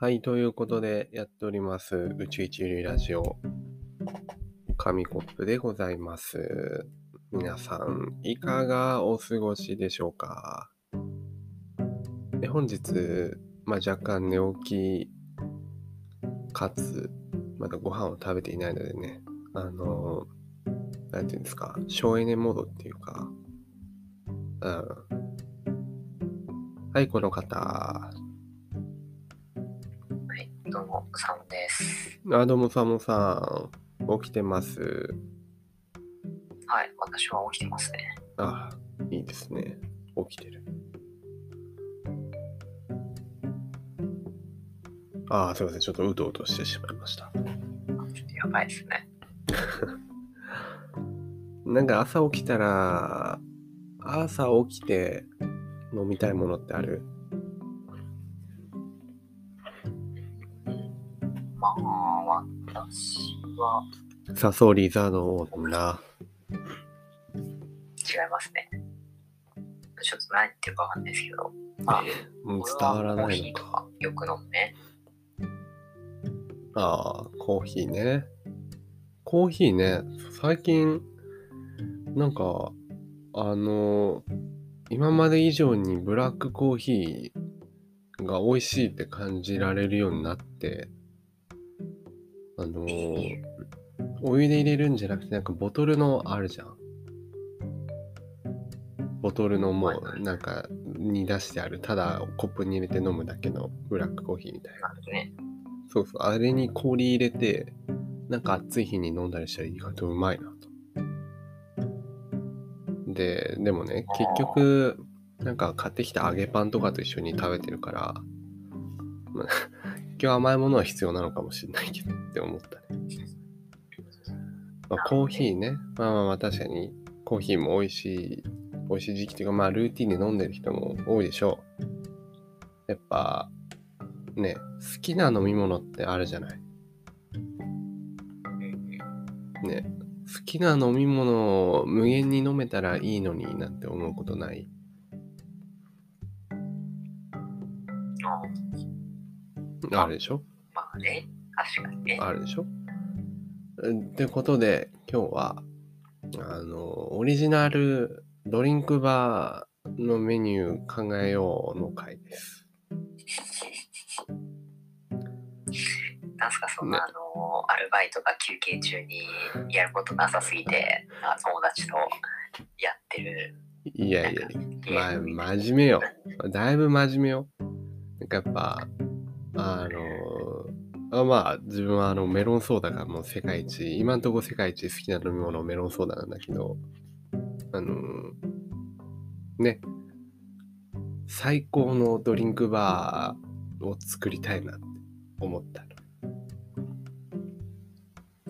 はい、ということでやっております、宇宙一流ラジオ、紙コップでございます。皆さん、いかがお過ごしでしょうか？で本日、まあ、若干寝起き、かつ、まだご飯を食べていないのでね、あの、なんていうんですか、省エネモードっていうか、うん。はい、この方。はい、どうも、サムです。あ、どうも、サモさん。起きてます。はい、私は起きてますね。あ、いいですね。起きてる。あ、すいません。ちょっとうとうとしてしまいました。ちょっとやばいですね。なんか朝起きたら、朝起きて飲みたいものってある？まあ、私はサソリ座の女。違いますね。ちょっと何言ってるかわかんないですけど、まあ、うん俺伝わらないのか。ヒーとかよく飲むね。ああ、コーヒーね。コーヒーね、最近、なんか、あの、今まで以上にブラックコーヒーが美味しいって感じられるようになって、あの、お湯で入れるんじゃなくて、なんかボトルのあるじゃん。ボトルのもう、なんか、に出してある、ただコップに入れて飲むだけのブラックコーヒーみたいな。そうそう、あれに氷入れて、なんか暑い日に飲んだりしたら意外とうまいなと。で、でもね、結局、なんか買ってきた揚げパンとかと一緒に食べてるから、まあ、今日甘いものは必要なのかもしれないけどって思ったね。まあ、コーヒーね、まあまあまあ確かにコーヒーも美味しい、美味しい時期というか、まあルーティンで飲んでる人も多いでしょう。やっぱ、ね、好きな飲み物ってあるじゃない。ね、好きな飲み物を無限に飲めたらいいのになんて思うことない？ああるでしょ？まあね、確かにね。あるでしょ？ってことで今日はあのオリジナルドリンクバーのメニュー考えようの回です。なんすか、そんな、ねあの、アルバイトが休憩中にやることなさすぎて、あ友達とやってるいやいや、ま、真面目よ。だいぶ真面目よ。なんかやっぱ、あの、あまあ、自分はあのメロンソーダがもう世界一、今んとこ世界一好きな飲み物メロンソーダなんだけど、あの、ね、最高のドリンクバーを作りたいなって思ったの。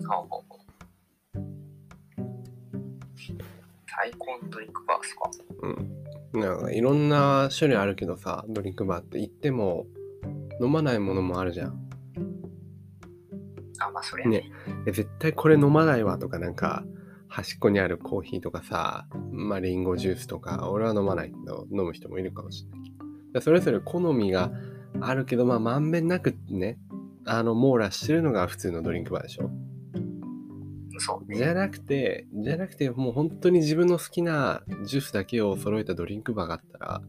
そう最高のドリンクバーですか？うん。なんかいろんな種類あるけどさ、ドリンクバーって言っても飲まないものもあるじゃん。あ、まあそれはね。ねえ絶対これ飲まないわとかなんか端っこにあるコーヒーとかさまあリンゴジュースとか俺は飲まないけど飲む人もいるかもしれないけどそれぞれ好みがあるけどまあまんべんなくねあの網羅してるのが普通のドリンクバーでしょそうね。じゃなくてじゃなくてもう本当に自分の好きなジュースだけを揃えたドリンクバーがあったら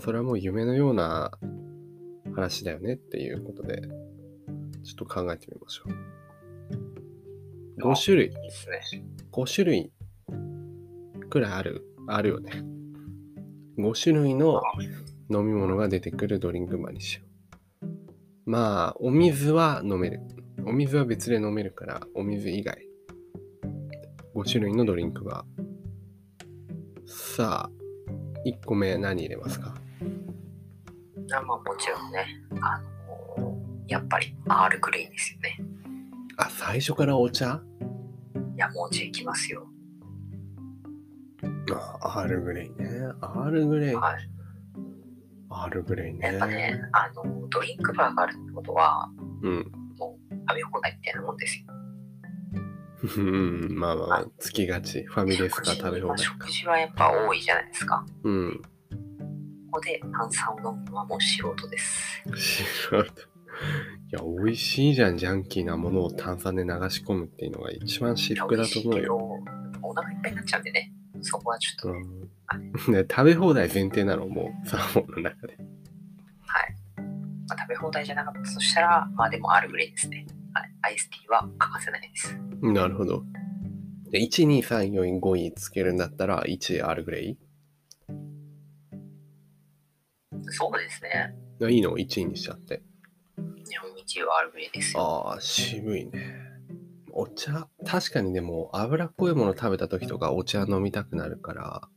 それはもう夢のような話だよねっていうことでちょっと考えてみましょう5種類いいですね。5種類くらいある、あるよね。5種類の飲み物が出てくるドリンクバーにしよう。まあ、お水は飲める。お水は別で飲めるから、お水以外。5種類のドリンクバー。さあ、1個目何入れますか？あまあもちろんね、あのやっぱりアールグレイですよね。あ、最初からお茶？いや、もうじゃいきますよ。あ、アールグレイね。アールグレイ。はい。アールグレイね。やっぱね、あの、ドリンクバーがあるってことは、うん。食べ放題みたいなもんですよ。うん、まあまあ、つきがち。ファミレスか食べ放まあ題か食。事はやっぱ多いじゃないですか。うん。ここで炭酸を飲むのはもう素人です。素人。や、美味しいじゃん、ジャンキーなものを炭酸で流し込むっていうのが一番至福だと思うよ。お腹いっぱいになっちゃうんでね、そこはちょっとね、うん、で食べ放題前提なの、もう、サーモンの中で。はい。まあ、食べ放題じゃなかったとしたら、まあでもアールグレイですね。はい。アイスティーは欠かせないです。なるほど。で、1、2、3、4、5位つけるんだったら、1アールグレイそうですね。いいの ?1 位にしちゃって。日本一はアールグレイですよ。ああ、渋いね。お茶、確かにでも、脂っこいもの食べた時とかお茶飲みたくなるから、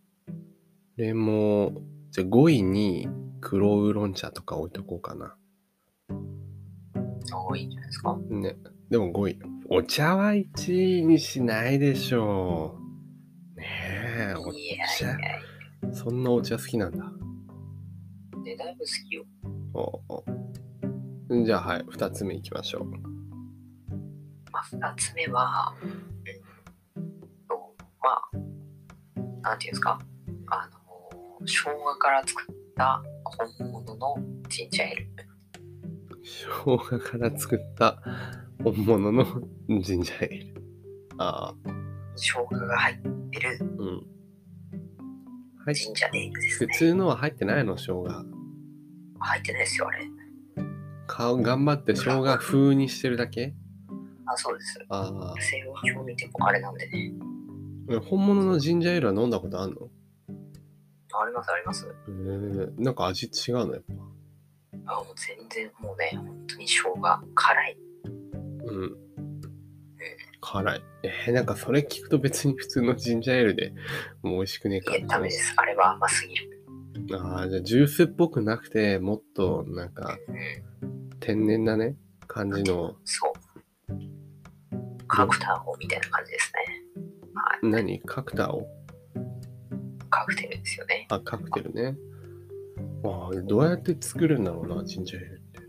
でも、じゃあ5位に黒ウーロン茶とか置いとこうかな。多いんじゃないですか？ね。でも5位。お茶は1位にしないでしょう。ねえ、おいやいや茶いや、そんなお茶好きなんだ。ね、だいぶ好きよ。おおじゃあはい、2つ目いきましょう。まあ、二つ目は、まあ、なんていうんですか、あの、生姜から作った本物のジンジャーエール。生姜から作った本物のジンジャーエール。ああ、生姜が入ってるうん。はい、ジンジャーエールです普ね。通のは入ってないの、生姜。入ってないですよ、あれ。顔頑張って生姜風にしてるだけ？あ、そうです。あ成分表見てもあれなんでね。あ、本物のジンジャーエールは飲んだことあるの？あります、あります。えー、なんか味違うの、やっぱ？あ、もう全然、もうね、本当に生姜、辛い。うん。辛い。えー、なんかそれ聞くと別に普通のジンジャーエールで もう美味しくねえかダメです。あれは甘すぎる。ああ、じゃあジュースっぽくなくて、もっとなんかうん。天然なね、感じの、そう。カクターをみたいな感じですね。はい。何？カクターをカクテルですよね。あ、カクテルね。ああ、どうやって作るんだろうな、ジンジャーエールって。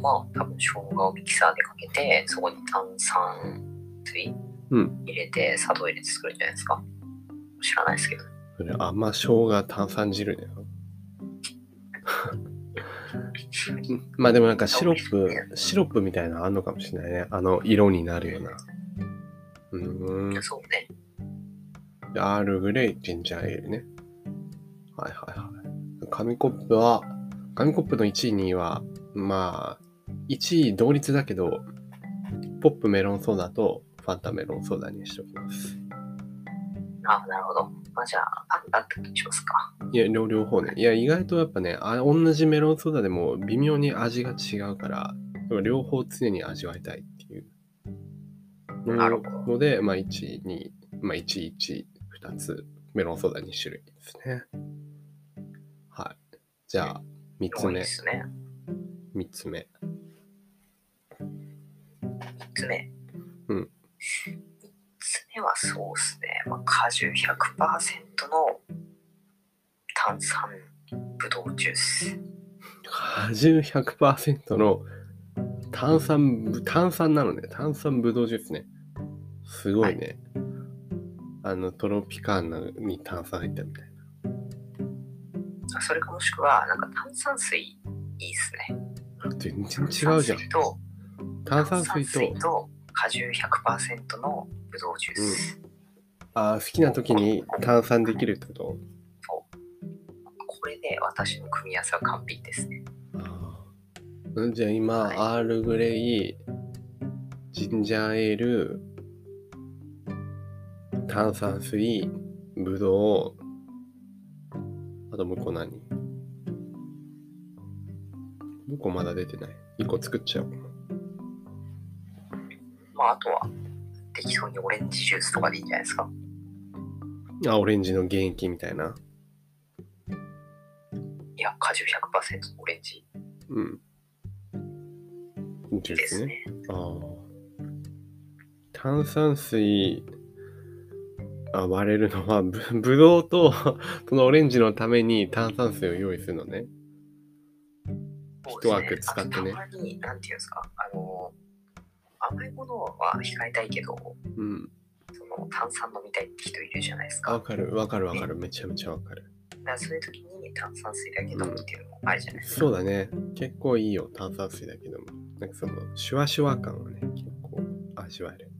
まあ、多分生姜をミキサーでかけて、そこに炭酸水うん入れて、砂糖入れて作るんじゃないですか。知らないですけど。それ甘生姜炭酸汁だよ。まあでもなんかシロップ、シロップみたいなのあんのかもしれないね。あの色になるような。うーん。そうね。アールグレイ、ジンジャーエールね。はいはいはい。紙コップは、紙コップの1位、2位は、まあ、1位同率だけど、ポップメロンソーダとファンタメロンソーダにしておきます。あなるほど。まあ、じゃあ、あったってことにしますか。いや、両両方ね。いや、意外とやっぱね、あ同じメロンソーダでも微妙に味が違うから、両方常に味わいたいっていう。なるほどので、まあ、1、2、まあ、1、1、2つ、メロンソーダ2種類ですね。はい。じゃあ、3つ目で。すね。3つ目。3つ目。うん3つ目はそうですね。まあ、果汁100%の炭酸ぶどうジュース。果汁100%の炭酸ぶ、炭酸なのね。炭酸ぶどうジュースね。すごいね。あの、トロピカーナに炭酸入ったみたいな。それかもしくは、なんか炭酸水いいですね。全然違うじゃん。と炭酸水と、と果汁100%のぶどうジュース。あー好きな時に炭酸できるってこと？これで私の組み合わせは完璧ですね。あーじゃあ今、はいアールグレイ、ジンジャーエール、炭酸水、ぶどう、あと向こう何向こうまだ出てない。一個作っちゃおう。まあ、あとは適当にオレンジジュースとかでいいんじゃないですか。あ、オレンジの原液みたいな。いや、果汁100%のオレンジうん。ですね。ああ。炭酸水あ割れるのはぶぶどうと そのオレンジのために炭酸水を用意するのね。一枠使ってねたまに、なんていうんですか、あの、甘いものは控えたいけど、うん。その炭酸飲みたいって人いるじゃないですか。わかるわかるわかる。めちゃめちゃわかる。からそういう時に炭酸水だけ飲むっていうのもありじゃないですか。そうだね。結構いいよ、炭酸水だけども。なんかその、シュワシュワ感をね、結構味わえる。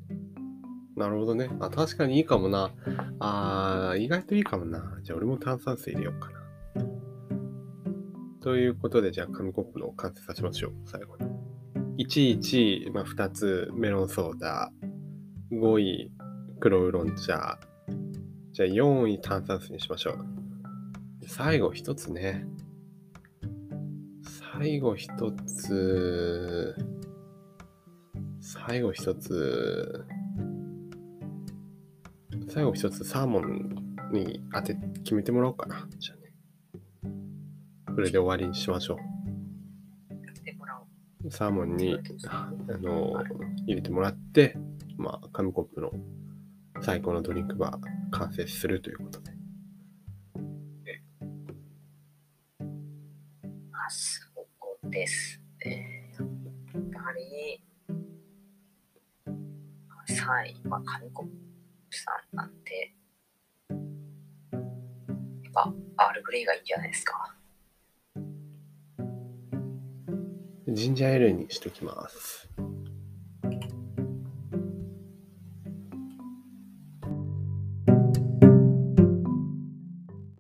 なるほどね。あ、確かにいいかもな。あー、意外といいかもな。じゃあ俺も炭酸水入れようかな。ということで、じゃあ紙コップの完成させましょう、最後に。1位、まあ、2つメロンソーダ。5位、黒ウーロン茶。じゃあ4位炭酸水にしましょう。最後1つね。最後一つ、最後一つ、最後一つサーモンに当て、決めてもらおうかな。じゃあね。これで終わりにしましょ。う。サーモンに、あの、入れてもらって、まあ、紙コップの最高のドリンクが完成するということで。あ、そうですね。やっぱり、3位は紙コップさんなんで、やっぱ、アールグレイがいいんじゃないですか。ジンジャーエールにしときます。